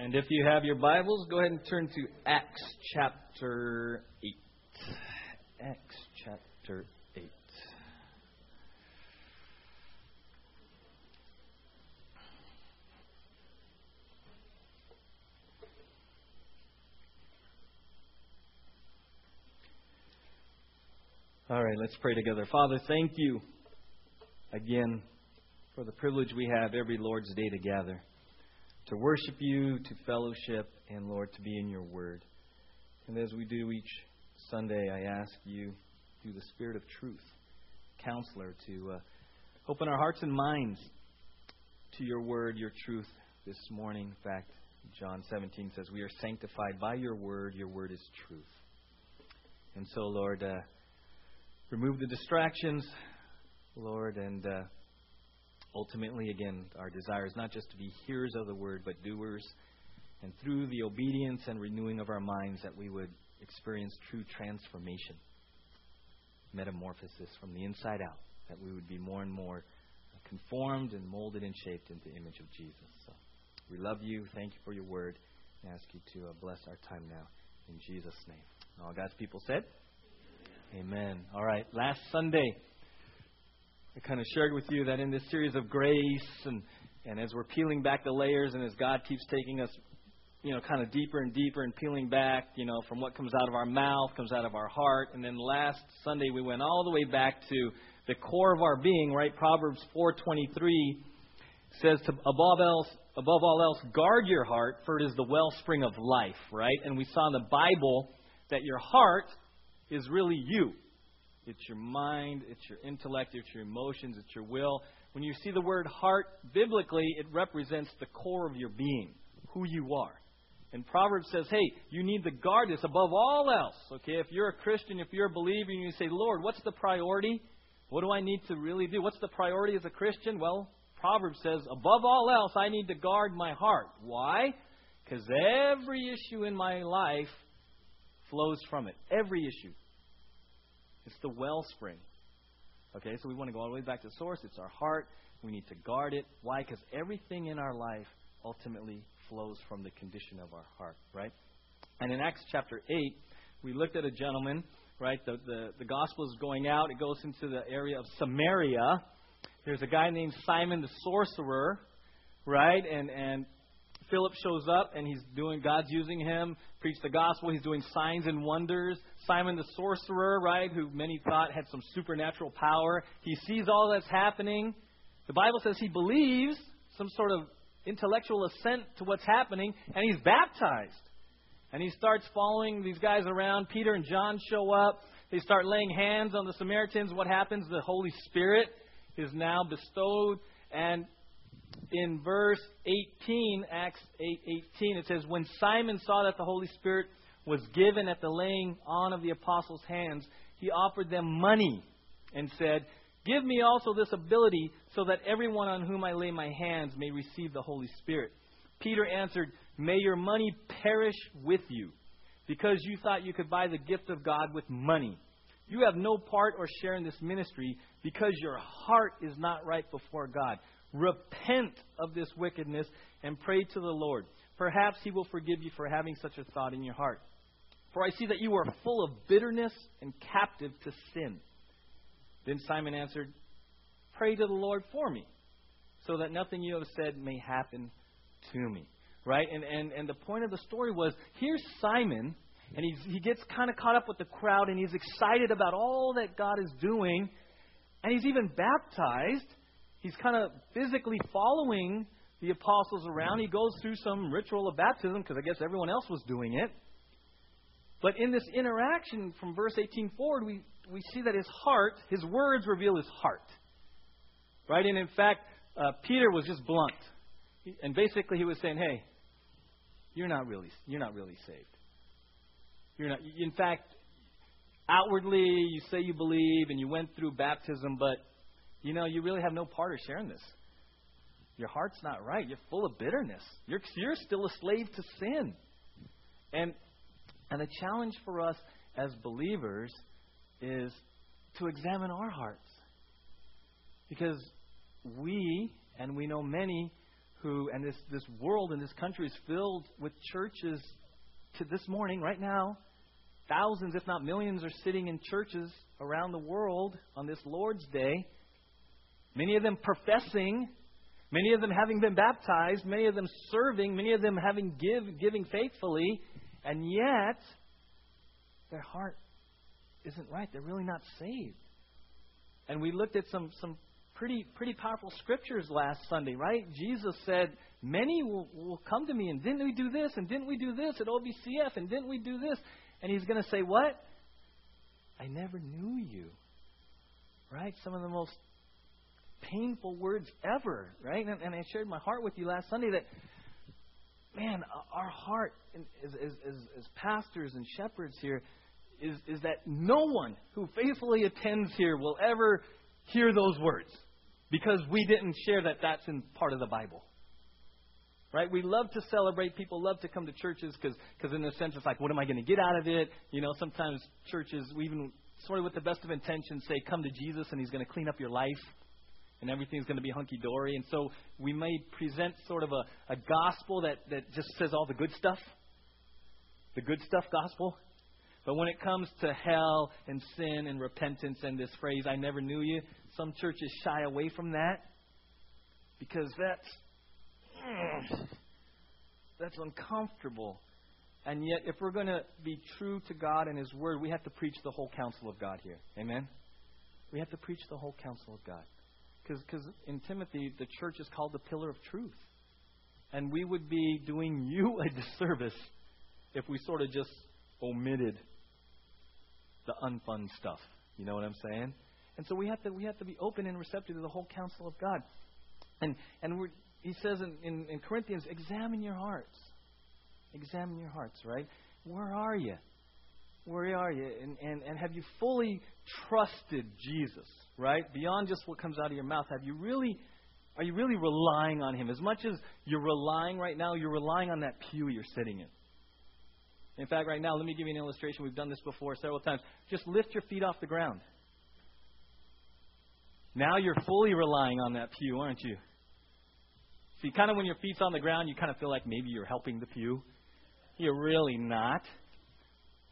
And if you have your Bibles, go ahead and turn to Acts chapter 8. Acts chapter 8. All right, let's pray together. Father, thank you again for the privilege we have every Lord's Day to gather to worship you, to fellowship, and Lord, to be in your word. And as we do each Sunday, I ask you, through the Spirit of truth, counselor, to uh, open our hearts and minds to your word, your truth this morning. In fact, John 17 says, We are sanctified by your word. Your word is truth. And so, Lord, uh, remove the distractions, Lord, and. Uh, ultimately, again, our desire is not just to be hearers of the word, but doers. And through the obedience and renewing of our minds, that we would experience true transformation, metamorphosis from the inside out, that we would be more and more conformed and molded and shaped into the image of Jesus. So we love you. Thank you for your word. I ask you to uh, bless our time now. In Jesus' name. All God's people said. Amen. All right. Last Sunday, I kind of shared with you that in this series of grace and, and as we're peeling back the layers and as God keeps taking us, you know, kind of deeper and deeper and peeling back, you know, from what comes out of our mouth, comes out of our heart. And then last Sunday we went all the way back to the core of our being, right? Proverbs 4:23 says to above else above all else guard your heart for it is the wellspring of life, right? And we saw in the Bible that your heart is really you. It's your mind, it's your intellect, it's your emotions, it's your will. When you see the word heart, biblically, it represents the core of your being, who you are. And Proverbs says, hey, you need to guard this above all else. Okay, if you're a Christian, if you're a believer, and you say, Lord, what's the priority? What do I need to really do? What's the priority as a Christian? Well, Proverbs says, above all else, I need to guard my heart. Why? Because every issue in my life flows from it. Every issue. It's the wellspring. Okay, so we want to go all the way back to the source. It's our heart. We need to guard it. Why? Because everything in our life ultimately flows from the condition of our heart, right? And in Acts chapter 8, we looked at a gentleman, right? The, the, the gospel is going out, it goes into the area of Samaria. There's a guy named Simon the sorcerer, right? And, and Philip shows up and he's doing, God's using him, preach the gospel. He's doing signs and wonders. Simon the sorcerer, right, who many thought had some supernatural power, he sees all that's happening. The Bible says he believes some sort of intellectual assent to what's happening, and he's baptized. And he starts following these guys around. Peter and John show up. They start laying hands on the Samaritans. What happens? The Holy Spirit is now bestowed. And in verse 18, Acts 8:18, 8, it says, "When Simon saw that the Holy Spirit was given at the laying on of the apostles' hands, he offered them money and said, "Give me also this ability, so that everyone on whom I lay my hands may receive the Holy Spirit." Peter answered, "May your money perish with you, because you thought you could buy the gift of God with money." You have no part or share in this ministry because your heart is not right before God. Repent of this wickedness and pray to the Lord. Perhaps He will forgive you for having such a thought in your heart. For I see that you are full of bitterness and captive to sin. Then Simon answered, Pray to the Lord for me, so that nothing you have said may happen to me. Right? And, and, and the point of the story was here's Simon, and he's, he gets kind of caught up with the crowd, and he's excited about all that God is doing, and he's even baptized he's kind of physically following the apostles around. He goes through some ritual of baptism because I guess everyone else was doing it. But in this interaction from verse 18 forward, we, we see that his heart, his words reveal his heart. Right? And in fact, uh, Peter was just blunt. And basically he was saying, hey, you're not really, you're not really saved. You're not, in fact, outwardly you say you believe and you went through baptism, but you know, you really have no part of sharing this. Your heart's not right. You're full of bitterness. You're, you're still a slave to sin. And, and the challenge for us as believers is to examine our hearts. Because we, and we know many who, and this, this world and this country is filled with churches to this morning, right now. Thousands, if not millions, are sitting in churches around the world on this Lord's Day. Many of them professing, many of them having been baptized, many of them serving, many of them having give, giving faithfully, and yet their heart isn't right. They're really not saved. And we looked at some, some pretty, pretty powerful scriptures last Sunday, right? Jesus said, Many will, will come to me, and didn't we do this, and didn't we do this at OBCF, and didn't we do this? And he's going to say, What? I never knew you. Right? Some of the most painful words ever, right? And, and I shared my heart with you last Sunday that, man, uh, our heart as, as, as, as pastors and shepherds here is, is that no one who faithfully attends here will ever hear those words because we didn't share that that's in part of the Bible. Right? We love to celebrate. People love to come to churches because, in a sense, it's like, what am I going to get out of it? You know, sometimes churches, we even sort of with the best of intentions, say, come to Jesus and he's going to clean up your life and everything's going to be hunky dory. And so we may present sort of a, a gospel that, that just says all the good stuff, the good stuff gospel. But when it comes to hell and sin and repentance and this phrase, I never knew you, some churches shy away from that because that's that's uncomfortable. And yet, if we're going to be true to God and His Word, we have to preach the whole counsel of God here. Amen? We have to preach the whole counsel of God. Because in Timothy, the church is called the pillar of truth. And we would be doing you a disservice if we sort of just omitted the unfun stuff. You know what I'm saying? And so we have to we have to be open and receptive to the whole counsel of God. And and we're, he says in, in, in Corinthians, examine your hearts. Examine your hearts, right? Where are you? Where are you? And, and, and have you fully trusted Jesus, right? Beyond just what comes out of your mouth, have you really are you really relying on him? As much as you're relying right now, you're relying on that pew you're sitting in. In fact, right now, let me give you an illustration. We've done this before several times. Just lift your feet off the ground. Now you're fully relying on that pew, aren't you? See, kind of when your feet's on the ground, you kind of feel like maybe you're helping the pew. You're really not.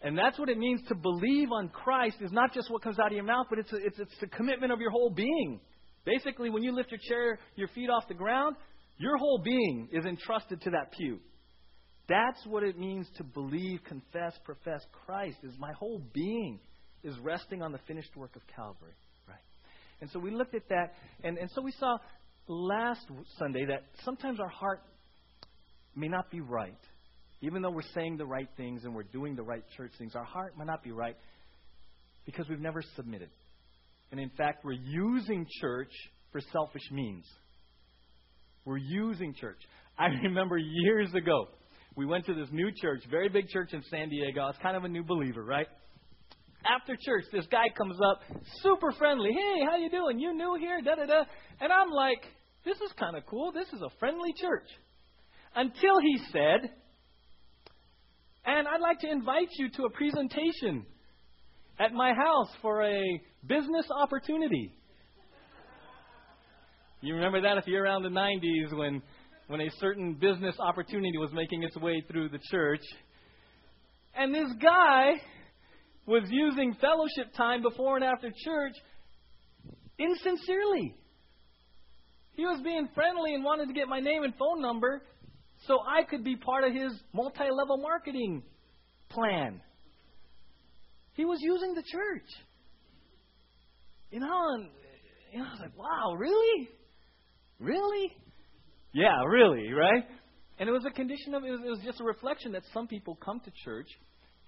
And that's what it means to believe on Christ is not just what comes out of your mouth, but it's a, it's, it's the commitment of your whole being. Basically, when you lift your chair, your feet off the ground, your whole being is entrusted to that pew. That's what it means to believe, confess, profess Christ. Is my whole being is resting on the finished work of Calvary. Right? And so we looked at that, and, and so we saw last Sunday that sometimes our heart may not be right. Even though we're saying the right things and we're doing the right church things, our heart might not be right because we've never submitted. And in fact, we're using church for selfish means. We're using church. I remember years ago, we went to this new church, very big church in San Diego. I was kind of a new believer, right? after church, this guy comes up, super friendly. Hey, how you doing? You new here? Da da da. And I'm like, this is kind of cool. This is a friendly church. Until he said, and I'd like to invite you to a presentation at my house for a business opportunity. You remember that if you're around the 90s when when a certain business opportunity was making its way through the church. And this guy was using fellowship time before and after church insincerely. He was being friendly and wanted to get my name and phone number so I could be part of his multi level marketing plan. He was using the church. You know, and I was like, wow, really? Really? Yeah, really, right? And it was a condition of, it was, it was just a reflection that some people come to church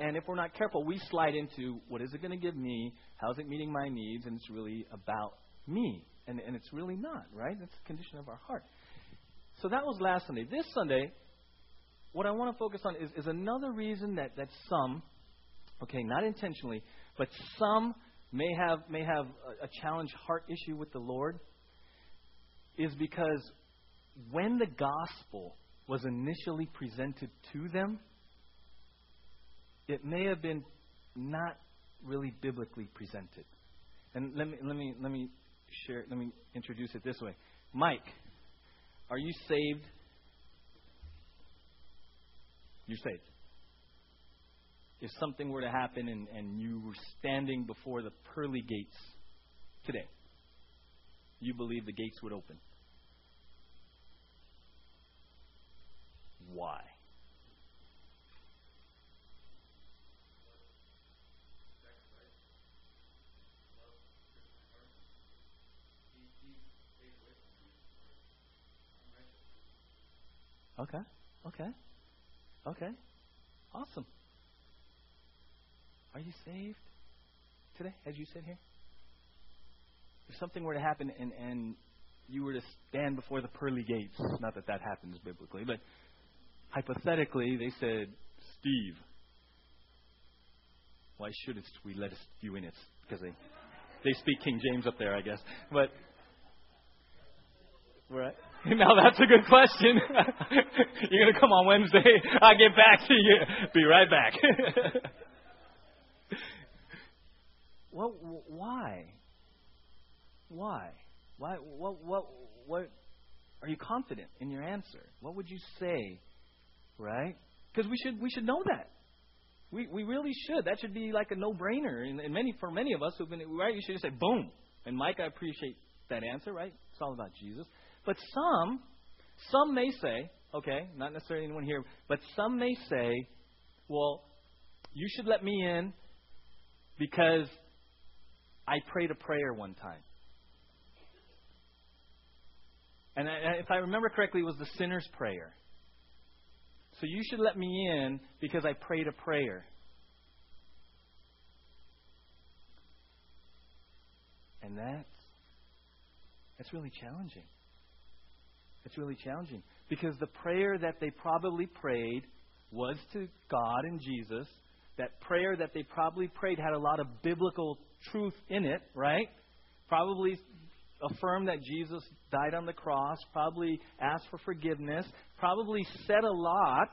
and if we're not careful, we slide into what is it going to give me? How's it meeting my needs? And it's really about me. And, and it's really not, right? That's the condition of our heart. So that was last Sunday. This Sunday, what I want to focus on is, is another reason that, that some, okay, not intentionally, but some may have, may have a, a challenge heart issue with the Lord, is because when the gospel was initially presented to them, it may have been not really biblically presented. And let me let me let me share let me introduce it this way. Mike, Are you saved? You're saved. If something were to happen and, and you were standing before the pearly gates today, you believe the gates would open. Why? Okay. Okay. Okay. Awesome. Are you saved today as you sit here? If something were to happen and, and you were to stand before the pearly gates, not that that happens biblically, but hypothetically, they said, Steve, why shouldn't we let you in? It's because they, they speak King James up there, I guess. But, right? Now that's a good question. You're going to come on Wednesday. I'll get back to you. Be right back. what, why? Why? Why? What? What? What? Are you confident in your answer? What would you say? Right? Because we should we should know that. We we really should. That should be like a no brainer. And, and many for many of us who've been right, you should just say boom. And Mike, I appreciate that answer. Right? It's all about Jesus. But some, some may say, okay, not necessarily anyone here, but some may say, well, you should let me in because I prayed a prayer one time. And if I remember correctly, it was the sinner's prayer. So you should let me in because I prayed a prayer. And that's that's really challenging. It's really challenging because the prayer that they probably prayed was to God and Jesus. That prayer that they probably prayed had a lot of biblical truth in it, right? Probably affirmed that Jesus died on the cross, probably asked for forgiveness, probably said a lot.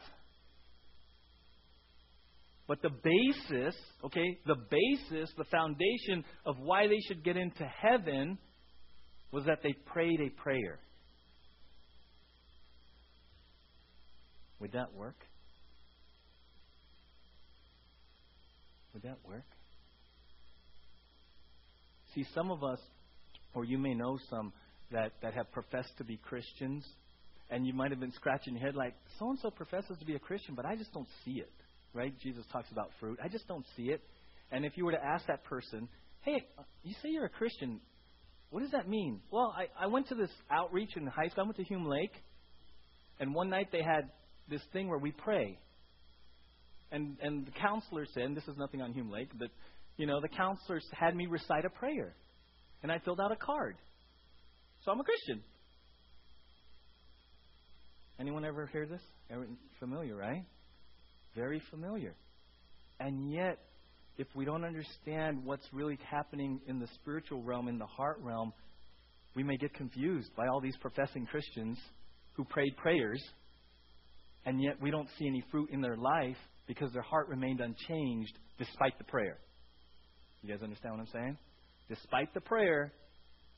But the basis, okay, the basis, the foundation of why they should get into heaven was that they prayed a prayer. Would that work? Would that work? See, some of us, or you may know some, that, that have professed to be Christians, and you might have been scratching your head like, so and so professes to be a Christian, but I just don't see it. Right? Jesus talks about fruit. I just don't see it. And if you were to ask that person, hey, uh, you say you're a Christian, what does that mean? Well, I, I went to this outreach in high school. I went to Hume Lake, and one night they had this thing where we pray. And and the counselor said, and this is nothing on Hume Lake, but you know, the counselors had me recite a prayer. And I filled out a card. So I'm a Christian. Anyone ever hear this? familiar, right? Very familiar. And yet, if we don't understand what's really happening in the spiritual realm, in the heart realm, we may get confused by all these professing Christians who prayed prayers and yet we don't see any fruit in their life because their heart remained unchanged despite the prayer. You guys understand what I'm saying? Despite the prayer,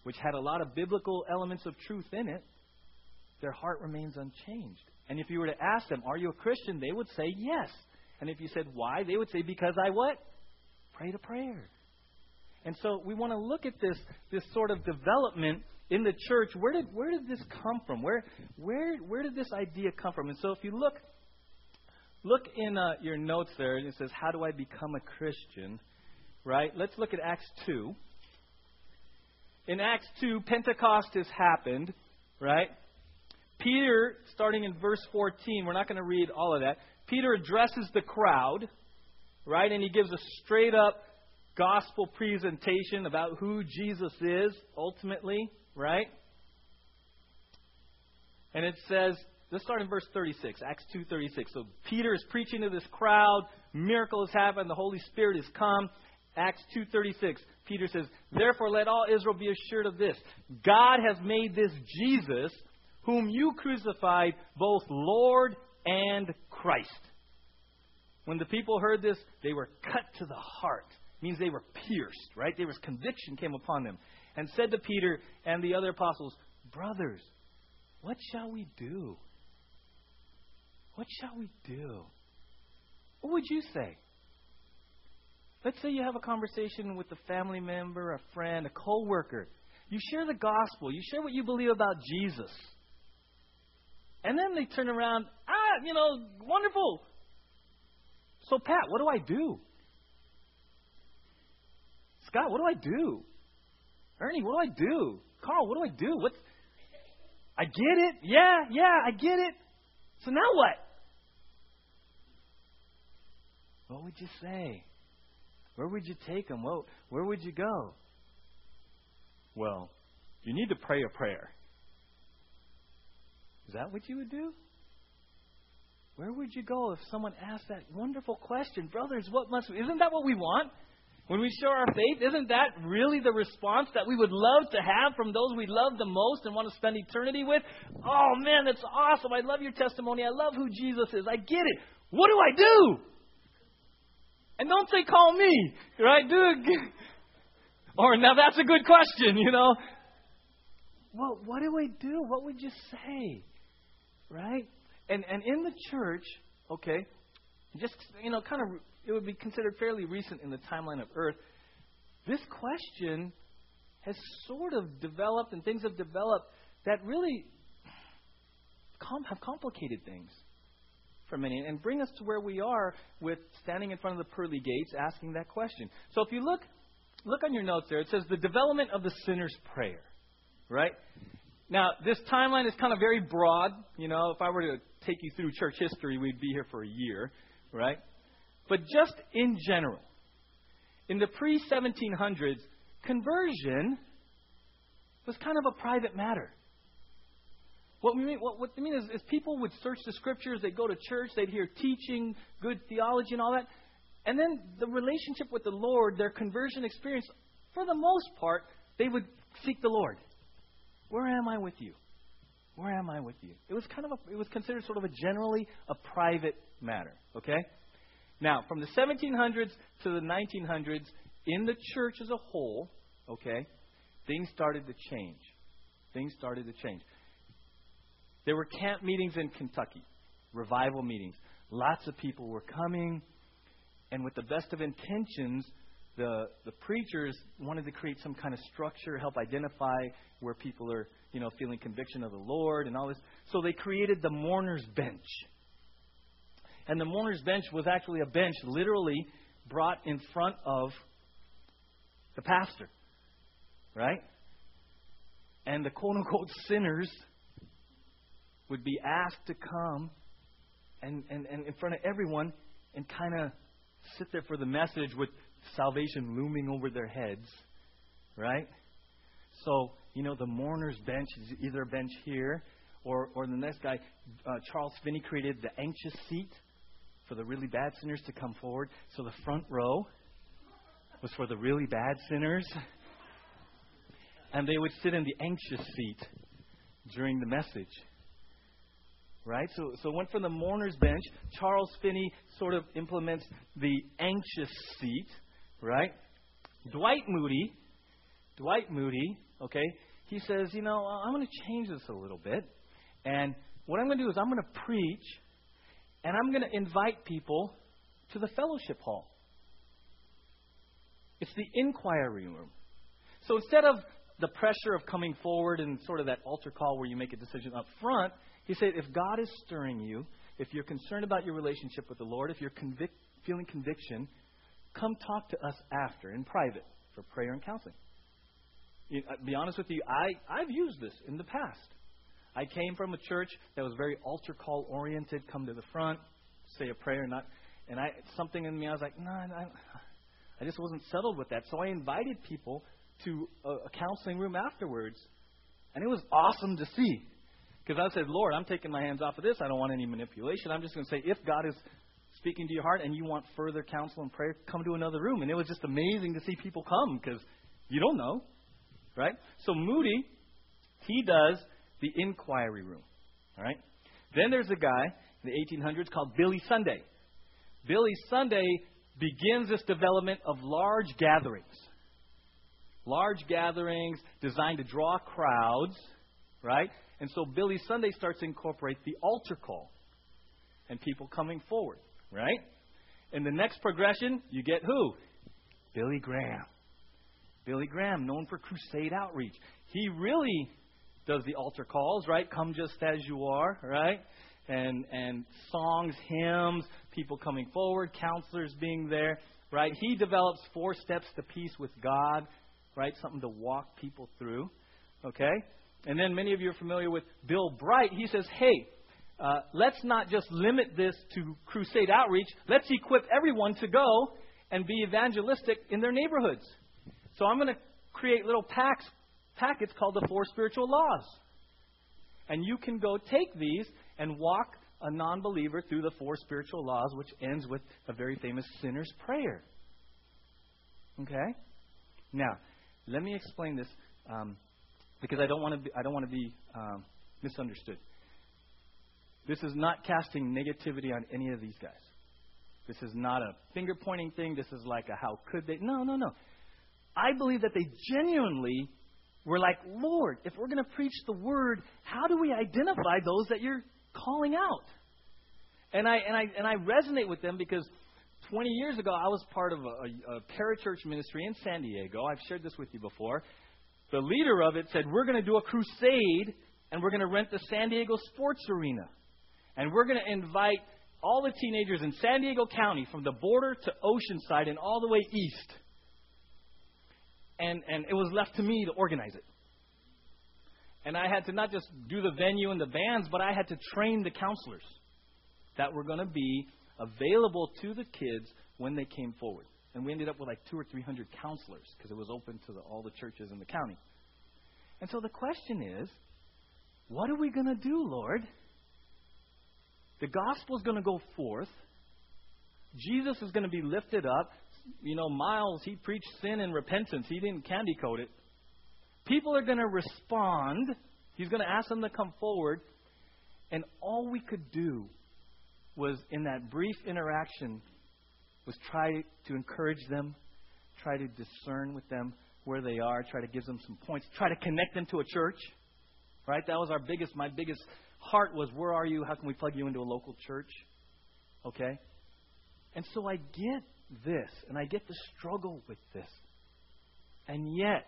which had a lot of biblical elements of truth in it, their heart remains unchanged. And if you were to ask them, Are you a Christian? they would say yes. And if you said why, they would say, Because I what? Prayed a prayer. And so we want to look at this, this sort of development in the church, where did where did this come from? Where where where did this idea come from? And so if you look look in uh, your notes there, and it says, "How do I become a Christian?" Right? Let's look at Acts two. In Acts two, Pentecost has happened. Right? Peter, starting in verse 14, we're not going to read all of that. Peter addresses the crowd, right? And he gives a straight up gospel presentation about who Jesus is ultimately, right? And it says, let's start in verse 36, Acts 2:36. So Peter is preaching to this crowd, miracle has happened, the Holy Spirit has come. Acts 2:36. Peter says, "Therefore let all Israel be assured of this: God has made this Jesus, whom you crucified, both Lord and Christ." When the people heard this, they were cut to the heart. It means they were pierced, right? There was conviction came upon them and said to Peter and the other apostles, Brothers, What shall we do? What shall we do? What would you say? Let's say you have a conversation with a family member, a friend, a coworker. You share the gospel. You share what you believe about Jesus. And then they turn around, ah, you know, wonderful. So, Pat, what do I do? Scott, what do I do? Ernie, what do I do? Carl, what do I do? What? I get it. Yeah, yeah, I get it. So now what? What would you say? Where would you take them? Well, where would you go? Well, you need to pray a prayer. Is that what you would do? Where would you go if someone asked that wonderful question? Brothers, what must we? Isn't that what we want? When we show our faith, isn't that really the response that we would love to have from those we love the most and want to spend eternity with? Oh man, that's awesome. I love your testimony. I love who Jesus is. I get it. What do I do? And don't say call me, right? Do it. Or now that's a good question, you know. Well, what do I do? What would you say? Right? And and in the church, okay, just you know, kind of it would be considered fairly recent in the timeline of Earth. This question has sort of developed, and things have developed that really com- have complicated things for many and bring us to where we are with standing in front of the pearly gates asking that question. So if you look look on your notes there, it says the development of the sinner's prayer. Right? Now, this timeline is kind of very broad. You know, if I were to take you through church history, we'd be here for a year, right? But just in general, in the pre 1700s, conversion was kind of a private matter. What we mean, what, what I mean is, is people would search the scriptures, they'd go to church, they'd hear teaching, good theology, and all that. And then the relationship with the Lord, their conversion experience, for the most part, they would seek the Lord. Where am I with you? Where am I with you? It was kind of a, it was considered sort of a generally a private matter. Okay. Now, from the 1700s to the 1900s, in the church as a whole, okay, things started to change. Things started to change. There were camp meetings in Kentucky, revival meetings. Lots of people were coming, and with the best of intentions, the, the preachers wanted to create some kind of structure, help identify where people are, you know, feeling conviction of the Lord and all this. So they created the mourner's bench. And the mourner's bench was actually a bench literally brought in front of the pastor. Right? And the quote unquote sinners would be asked to come and, and, and in front of everyone and kind of sit there for the message with salvation looming over their heads, right? So, you know, the mourner's bench is either a bench here or, or the next guy, uh, Charles Finney created the anxious seat for the really bad sinners to come forward. So the front row was for the really bad sinners. And they would sit in the anxious seat during the message. Right? So, so went from the mourner's bench. Charles Finney sort of implements the anxious seat. Right? Dwight Moody, Dwight Moody, okay, he says, you know, I'm going to change this a little bit. And what I'm going to do is I'm going to preach and I'm going to invite people to the fellowship hall. It's the inquiry room. So instead of the pressure of coming forward and sort of that altar call where you make a decision up front, he said, if God is stirring you, if you're concerned about your relationship with the Lord, if you're convic- feeling conviction, come talk to us after in private for prayer and counseling. You, uh, be honest with you, I, I've used this in the past. I came from a church that was very altar call oriented. Come to the front, say a prayer, not. And I something in me, I was like, no, nah, I just wasn't settled with that. So I invited people to a, a counseling room afterwards, and it was awesome to see. Because I said, Lord, I'm taking my hands off of this. I don't want any manipulation. I'm just going to say, if God is speaking to your heart and you want further counsel and prayer, come to another room. And it was just amazing to see people come because you don't know, right? So Moody, he does the inquiry room. All right? Then there's a guy in the 1800s called Billy Sunday. Billy Sunday begins this development of large gatherings. Large gatherings designed to draw crowds, right? And so Billy Sunday starts to incorporate the altar call and people coming forward, right? In the next progression, you get who? Billy Graham. Billy Graham, known for crusade outreach. He really does the altar calls, right? Come just as you are, right? And and songs, hymns, people coming forward, counselors being there, right? He develops four steps to peace with God, right? Something to walk people through, okay? And then many of you are familiar with Bill Bright. He says, "Hey, uh, let's not just limit this to crusade outreach. Let's equip everyone to go and be evangelistic in their neighborhoods. So I'm going to create little packs, packets called the Four Spiritual Laws. And you can go take these and walk a non believer through the four spiritual laws, which ends with a very famous sinner's prayer. Okay? Now, let me explain this um, because I don't want to be, I don't want to be um, misunderstood. This is not casting negativity on any of these guys. This is not a finger pointing thing. This is like a how could they? No, no, no. I believe that they genuinely were like, Lord, if we're going to preach the word, how do we identify those that you're calling out? And I and I and I resonate with them because 20 years ago I was part of a, a, a parachurch ministry in San Diego. I've shared this with you before. The leader of it said, "We're going to do a crusade, and we're going to rent the San Diego Sports Arena." And we're going to invite all the teenagers in San Diego County from the border to Oceanside and all the way east. And, and it was left to me to organize it. And I had to not just do the venue and the bands, but I had to train the counselors that were going to be available to the kids when they came forward. And we ended up with like two or three hundred counselors because it was open to the, all the churches in the county. And so the question is, what are we going to do, Lord? The gospel is going to go forth. Jesus is going to be lifted up. You know, Miles, he preached sin and repentance. He didn't candy coat it. People are going to respond. He's going to ask them to come forward. And all we could do was, in that brief interaction, was try to encourage them, try to discern with them where they are, try to give them some points, try to connect them to a church. Right? That was our biggest, my biggest heart was, Where are you? How can we plug you into a local church? Okay? And so I get this, and I get to struggle with this. And yet,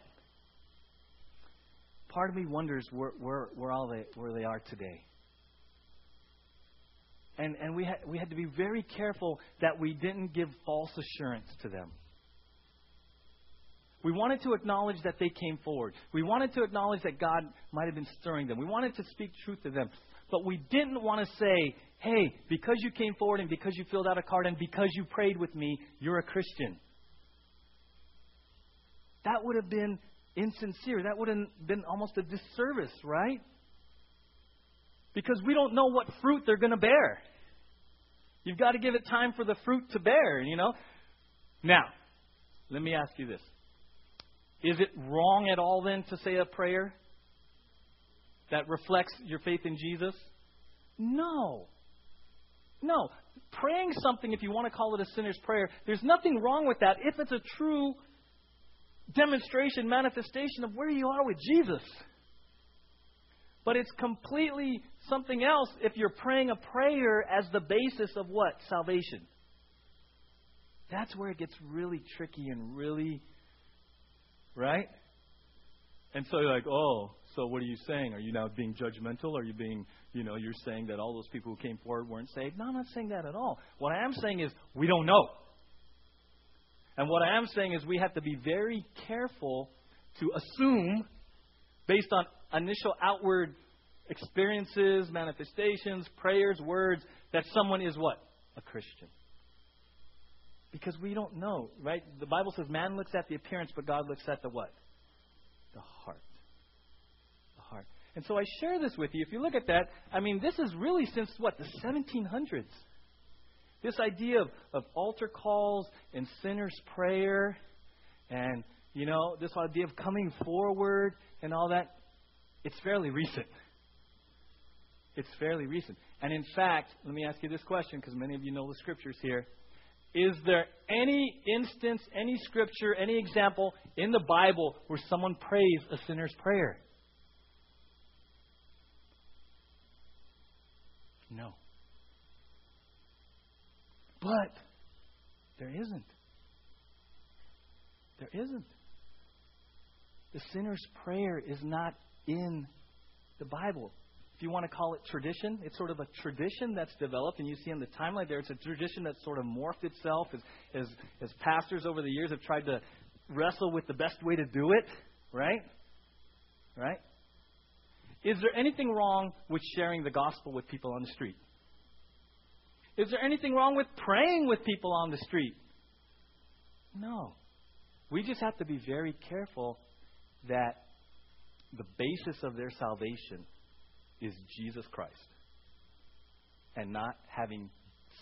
part of me wonders where, where, where, all they, where they are today. And, and we, ha- we had to be very careful that we didn't give false assurance to them. We wanted to acknowledge that they came forward. We wanted to acknowledge that God might have been stirring them. We wanted to speak truth to them. But we didn't want to say, hey, because you came forward and because you filled out a card and because you prayed with me, you're a Christian. That would have been insincere. That would have been almost a disservice, right? Because we don't know what fruit they're going to bear. You've got to give it time for the fruit to bear, you know? Now, let me ask you this is it wrong at all then to say a prayer that reflects your faith in Jesus? No. No. Praying something, if you want to call it a sinner's prayer, there's nothing wrong with that if it's a true demonstration, manifestation of where you are with Jesus. But it's completely something else if you're praying a prayer as the basis of what? Salvation. That's where it gets really tricky and really Right? And so you're like, oh, so what are you saying? Are you now being judgmental? Are you being, you know, you're saying that all those people who came forward weren't saved? No, I'm not saying that at all. What I am saying is we don't know. And what I am saying is we have to be very careful to assume, based on initial outward experiences, manifestations, prayers, words, that someone is what? A Christian. Because we don't know, right? The Bible says man looks at the appearance, but God looks at the what? The heart. And so I share this with you. If you look at that, I mean, this is really since what? The 1700s. This idea of, of altar calls and sinner's prayer and, you know, this idea of coming forward and all that, it's fairly recent. It's fairly recent. And in fact, let me ask you this question because many of you know the scriptures here. Is there any instance, any scripture, any example in the Bible where someone prays a sinner's prayer? No. But there isn't. There isn't. The sinner's prayer is not in the Bible. If you want to call it tradition, it's sort of a tradition that's developed, and you see in the timeline there, it's a tradition that's sort of morphed itself as, as, as pastors over the years have tried to wrestle with the best way to do it, right? Right? Is there anything wrong with sharing the gospel with people on the street? Is there anything wrong with praying with people on the street? No. We just have to be very careful that the basis of their salvation is Jesus Christ and not having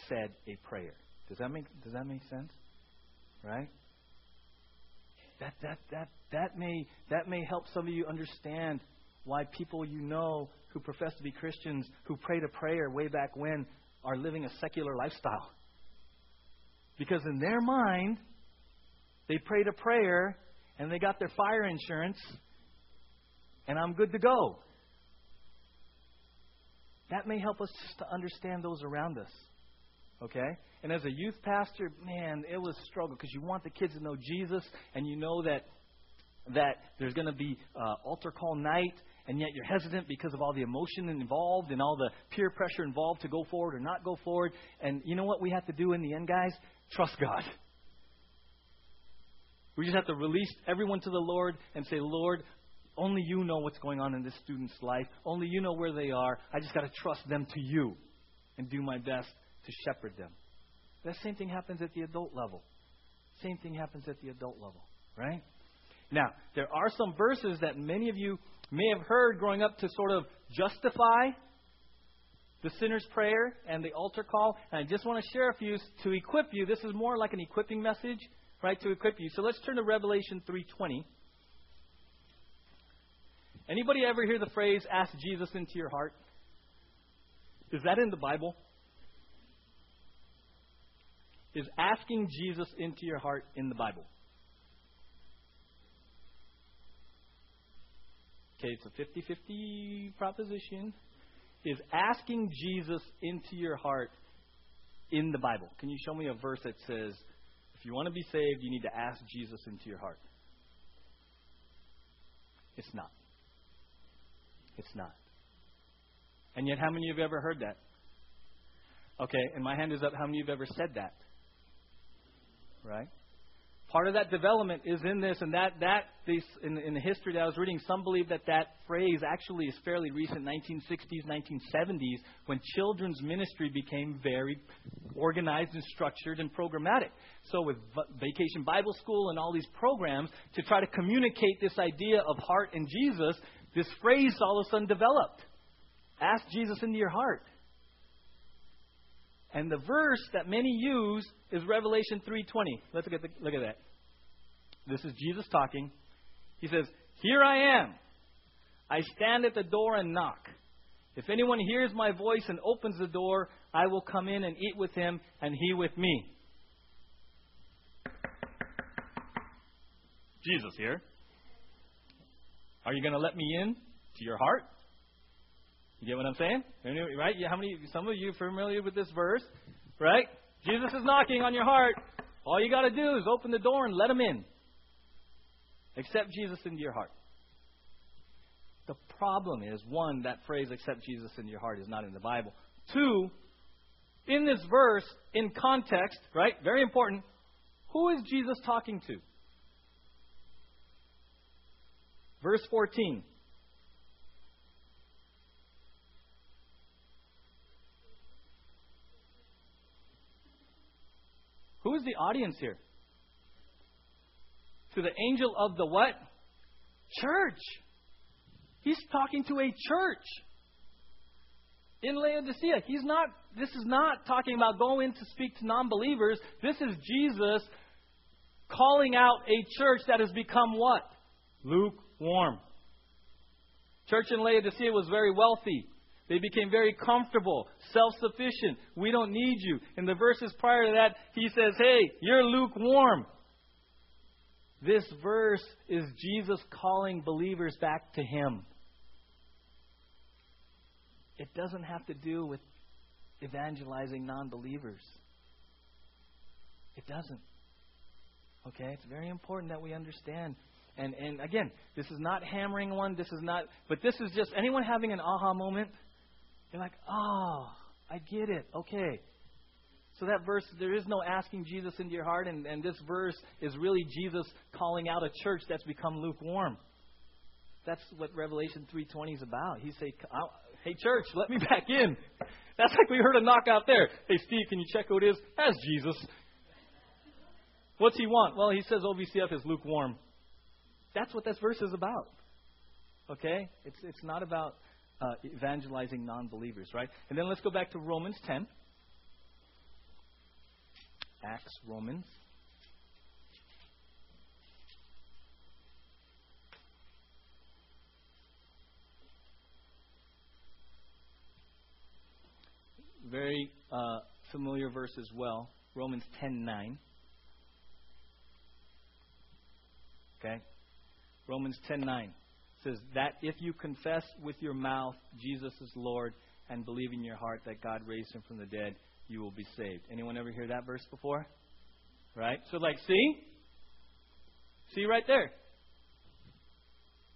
said a prayer. Does that make does that make sense? Right? That that that that may that may help some of you understand why people you know who profess to be Christians who prayed a prayer way back when are living a secular lifestyle. Because in their mind, they prayed a prayer and they got their fire insurance and I'm good to go. That may help us just to understand those around us. Okay? And as a youth pastor, man, it was a struggle because you want the kids to know Jesus and you know that that there's going to be uh, altar call night and yet you're hesitant because of all the emotion involved and all the peer pressure involved to go forward or not go forward. And you know what we have to do in the end, guys? Trust God. We just have to release everyone to the Lord and say, Lord, only you know what's going on in this student's life. Only you know where they are. I just got to trust them to you and do my best to shepherd them. That same thing happens at the adult level. Same thing happens at the adult level, right? Now, there are some verses that many of you may have heard growing up to sort of justify the sinner's prayer and the altar call. And I just want to share a few to equip you. This is more like an equipping message, right? To equip you. So let's turn to Revelation 3:20. Anybody ever hear the phrase "ask Jesus into your heart"? Is that in the Bible? Is asking Jesus into your heart in the Bible? Okay, it's a 50 50 proposition. Is asking Jesus into your heart in the Bible? Can you show me a verse that says, if you want to be saved, you need to ask Jesus into your heart? It's not. It's not. And yet, how many of you have ever heard that? Okay, and my hand is up. How many of you have ever said that? Right? Part of that development is in this, and that that in, in the history that I was reading, some believe that that phrase actually is fairly recent, 1960s, 1970s, when children's ministry became very organized and structured and programmatic. So with Vacation Bible School and all these programs to try to communicate this idea of heart and Jesus, this phrase all of a sudden developed. Ask Jesus into your heart. And the verse that many use is Revelation 3:20. Let's look at the, look at that. This is Jesus talking. He says, "Here I am. I stand at the door and knock. If anyone hears my voice and opens the door, I will come in and eat with him and he with me." Jesus here. Are you going to let me in to your heart? You get what I'm saying? Right? How many? Some of you are familiar with this verse, right? Jesus is knocking on your heart. All you got to do is open the door and let him in. Accept Jesus into your heart. The problem is one, that phrase "accept Jesus into your heart" is not in the Bible. Two, in this verse, in context, right? Very important. Who is Jesus talking to? Verse 14. Who is the audience here? To the angel of the what? Church. He's talking to a church in Laodicea. He's not this is not talking about going to speak to non-believers. This is Jesus calling out a church that has become what? Lukewarm. Church in Laodicea was very wealthy. They became very comfortable, self sufficient. We don't need you. In the verses prior to that, he says, Hey, you're lukewarm. This verse is Jesus calling believers back to him. It doesn't have to do with evangelizing non believers. It doesn't. Okay? It's very important that we understand. And, and again, this is not hammering one. This is not, but this is just anyone having an aha moment. You're like, oh, I get it. Okay. So that verse, there is no asking Jesus into your heart, and, and this verse is really Jesus calling out a church that's become lukewarm. That's what Revelation 3.20 is about. He say, hey church, let me back in. That's like we heard a knock out there. Hey Steve, can you check who it is? That's Jesus. What's he want? Well, he says OVCF is lukewarm. That's what this verse is about. Okay? It's, it's not about uh, evangelizing non believers, right? And then let's go back to Romans 10. Acts, Romans. Very uh, familiar verse as well. Romans 10:9. Okay? Romans 10:9 says that if you confess with your mouth Jesus is Lord and believe in your heart that God raised him from the dead, you will be saved. Anyone ever hear that verse before? Right? So like see? See right there.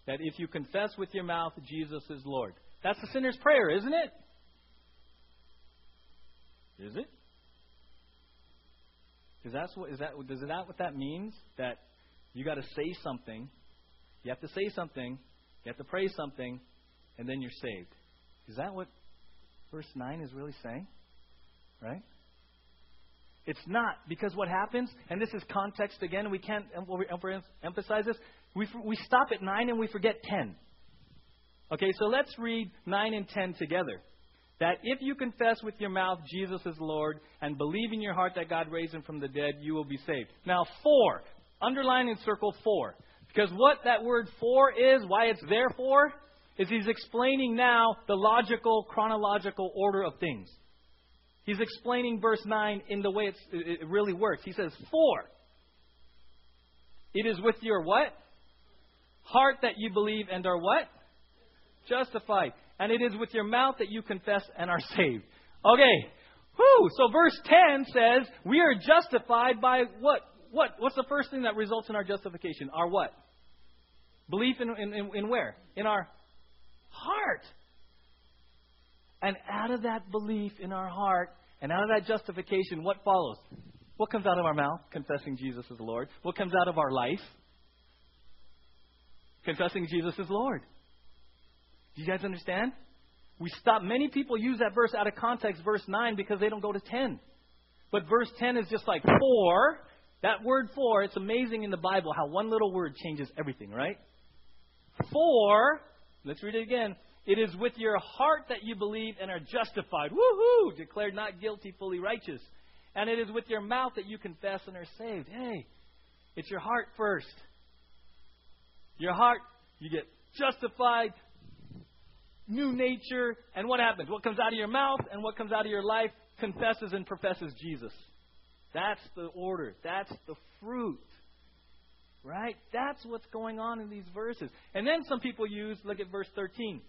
That if you confess with your mouth Jesus is Lord. That's the sinner's prayer, isn't it? Is it? Is that what is that does that what that means? That you got to say something. You have to say something. You have to pray something, and then you're saved. Is that what verse 9 is really saying? Right? It's not, because what happens, and this is context again, we can't emphasize this, we, we stop at 9 and we forget 10. Okay, so let's read 9 and 10 together. That if you confess with your mouth Jesus is Lord and believe in your heart that God raised him from the dead, you will be saved. Now, for. Underline and circle for. Because what that word for is, why it's there for, is he's explaining now the logical, chronological order of things. He's explaining verse 9 in the way it really works. He says, For it is with your what? Heart that you believe and are what? Justified. And it is with your mouth that you confess and are saved. Okay. Whew. So verse 10 says, We are justified by what? What? What's the first thing that results in our justification? Our what? Belief in, in, in, where? In our heart. And out of that belief in our heart and out of that justification, what follows? What comes out of our mouth? Confessing Jesus as Lord. What comes out of our life? Confessing Jesus as Lord. Do you guys understand? We stop. Many people use that verse out of context, verse 9, because they don't go to 10. But verse 10 is just like for. That word for, it's amazing in the Bible how one little word changes everything, right? For, let's read it again. It is with your heart that you believe and are justified. Woohoo! Declared not guilty, fully righteous. And it is with your mouth that you confess and are saved. Hey, it's your heart first. Your heart, you get justified, new nature, and what happens? What comes out of your mouth and what comes out of your life confesses and professes Jesus. That's the order. That's the fruit. Right? That's what's going on in these verses. And then some people use, look at verse 13.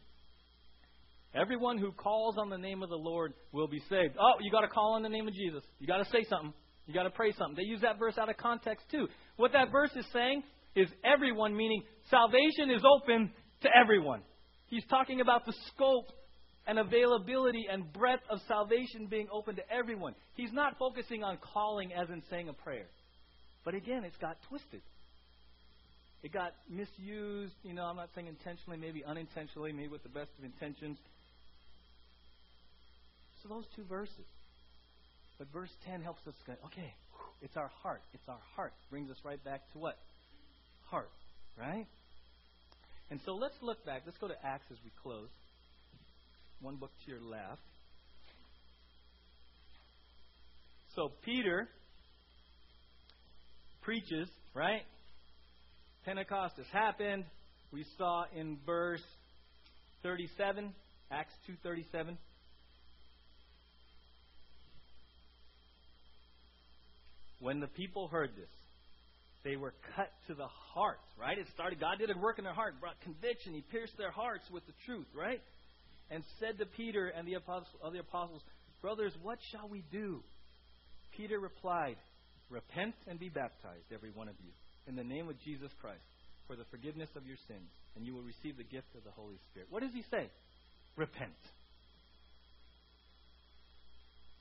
Everyone who calls on the name of the Lord will be saved. Oh, you got to call on the name of Jesus. You got to say something. You got to pray something. They use that verse out of context too. What that verse is saying is everyone, meaning salvation is open to everyone. He's talking about the scope and availability and breadth of salvation being open to everyone. He's not focusing on calling as in saying a prayer. But again, it's got twisted. It got misused, you know, I'm not saying intentionally, maybe unintentionally, maybe with the best of intentions. So those two verses. But verse 10 helps us go, okay, it's our heart. It's our heart. Brings us right back to what? Heart, right? And so let's look back. Let's go to Acts as we close. One book to your left. So Peter preaches, right? Pentecost has happened. We saw in verse 37, Acts 2:37. When the people heard this, they were cut to the heart, right? It started, God did a work in their heart, brought conviction. He pierced their hearts with the truth, right? And said to Peter and the other apostles, Brothers, what shall we do? Peter replied, Repent and be baptized, every one of you, in the name of Jesus Christ, for the forgiveness of your sins, and you will receive the gift of the Holy Spirit. What does he say? Repent.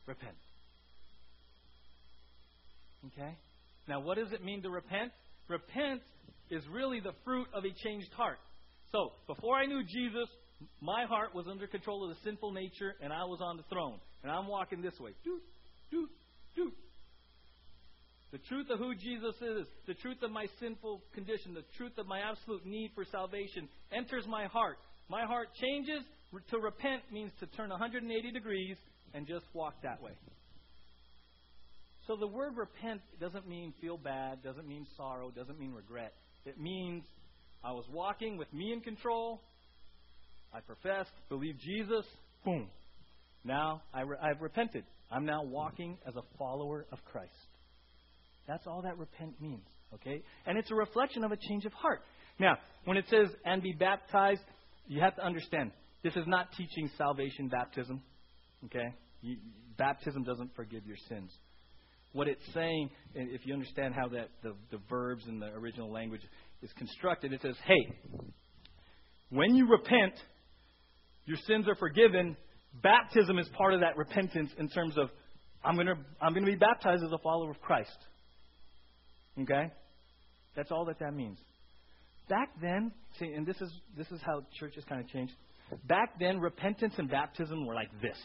Repent. Okay? Now, what does it mean to repent? Repent is really the fruit of a changed heart. So, before I knew Jesus, my heart was under control of the sinful nature, and I was on the throne. And I'm walking this way. Doot, doot, doot. The truth of who Jesus is, the truth of my sinful condition, the truth of my absolute need for salvation enters my heart. My heart changes. To repent means to turn 180 degrees and just walk that way. So the word repent doesn't mean feel bad, doesn't mean sorrow, doesn't mean regret. It means I was walking with me in control. I professed, believed Jesus. Boom. Now I re- I've repented. I'm now walking as a follower of Christ. That's all that repent means, okay? And it's a reflection of a change of heart. Now, when it says, and be baptized, you have to understand, this is not teaching salvation baptism, okay? You, baptism doesn't forgive your sins. What it's saying, if you understand how that the, the verbs in the original language is constructed, it says, hey, when you repent, your sins are forgiven. Baptism is part of that repentance in terms of I'm going to I'm going to be baptized as a follower of Christ. Okay? That's all that that means. Back then, see, and this is this is how churches kind of changed. Back then, repentance and baptism were like this.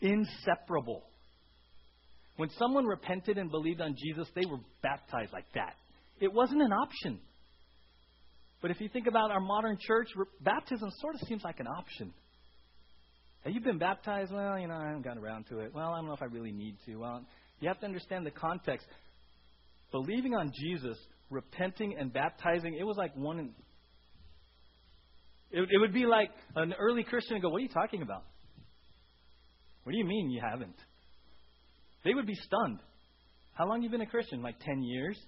Inseparable. When someone repented and believed on Jesus, they were baptized like that. It wasn't an option. But if you think about our modern church, baptism sort of seems like an option. Have you been baptized? Well, you know, I haven't gotten around to it. Well, I don't know if I really need to. Well, you have to understand the context believing on Jesus, repenting and baptizing, it was like one. It, it would be like an early Christian go, What are you talking about? What do you mean you haven't? They would be stunned. How long have you been a Christian? Like 10 years?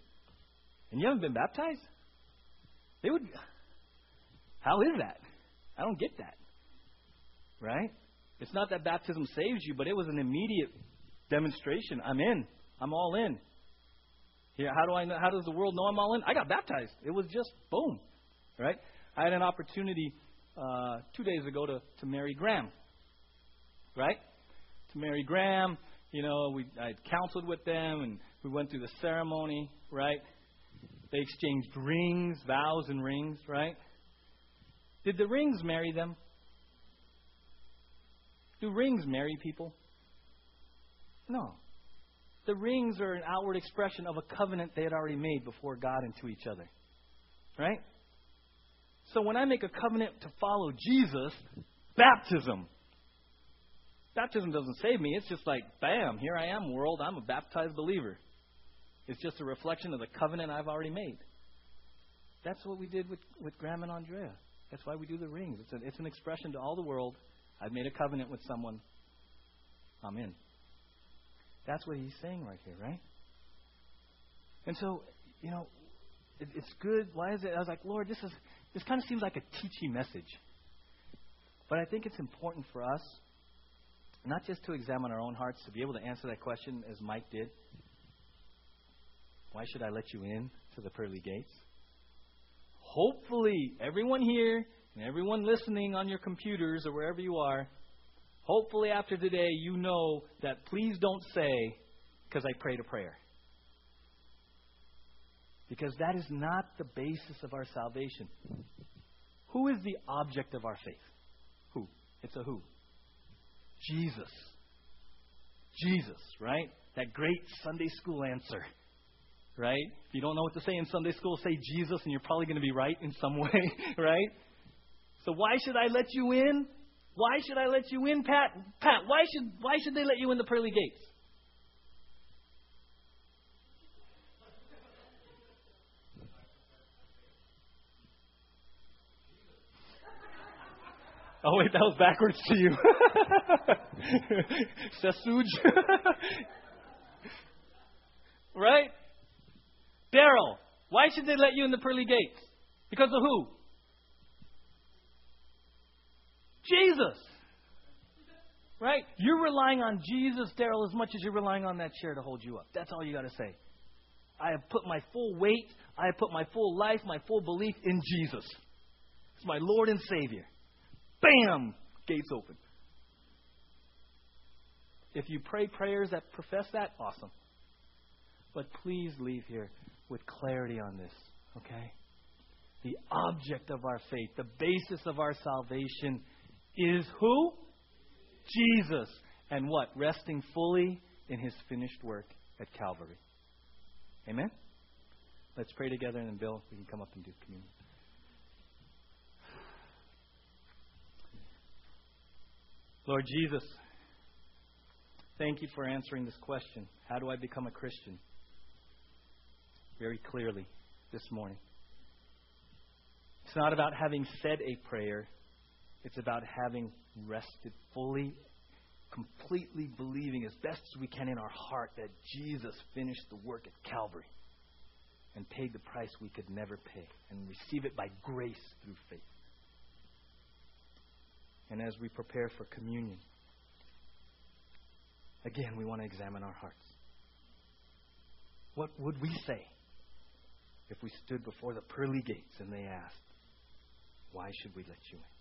And you haven't been baptized? They would. How is that? I don't get that. Right? It's not that baptism saves you, but it was an immediate demonstration. I'm in. I'm all in. Yeah, how do I know? How does the world know I'm all in? I got baptized. It was just boom, right? I had an opportunity uh, two days ago to to marry Graham, right? To marry Graham, you know, we I counseled with them and we went through the ceremony, right? They exchanged rings, vows, and rings, right? Did the rings marry them? Do rings marry people? No. The rings are an outward expression of a covenant they had already made before God and to each other. Right? So when I make a covenant to follow Jesus, baptism. Baptism doesn't save me. It's just like, bam, here I am, world. I'm a baptized believer. It's just a reflection of the covenant I've already made. That's what we did with, with Graham and Andrea. That's why we do the rings. It's, a, it's an expression to all the world. I've made a covenant with someone. I'm in. That's what he's saying right here, right? And so, you know, it, it's good. Why is it? I was like, Lord, this is this kind of seems like a teachy message. But I think it's important for us not just to examine our own hearts, to be able to answer that question as Mike did. Why should I let you in to the pearly gates? Hopefully, everyone here and everyone listening on your computers or wherever you are Hopefully, after today, you know that please don't say, because I prayed a prayer. Because that is not the basis of our salvation. Who is the object of our faith? Who? It's a who? Jesus. Jesus, right? That great Sunday school answer, right? If you don't know what to say in Sunday school, say Jesus, and you're probably going to be right in some way, right? So why should I let you in? Why should I let you in, Pat? Pat, why should why should they let you in the pearly gates? Oh wait, that was backwards to you. Sasuj. right? Daryl, why should they let you in the pearly gates? Because of who? Jesus. Right? You're relying on Jesus, Daryl, as much as you're relying on that chair to hold you up. That's all you got to say. I have put my full weight, I have put my full life, my full belief in Jesus. It's my Lord and Savior. Bam! Gates open. If you pray prayers that profess that, awesome. But please leave here with clarity on this, okay? The object of our faith, the basis of our salvation is who? Jesus. And what? Resting fully in his finished work at Calvary. Amen? Let's pray together, and then Bill, we can come up and do communion. Lord Jesus, thank you for answering this question. How do I become a Christian? Very clearly this morning. It's not about having said a prayer, it's about having rested fully, completely believing as best as we can in our heart that Jesus finished the work at Calvary and paid the price we could never pay and receive it by grace through faith. And as we prepare for communion, again, we want to examine our hearts. What would we say if we stood before the pearly gates and they asked, Why should we let you in?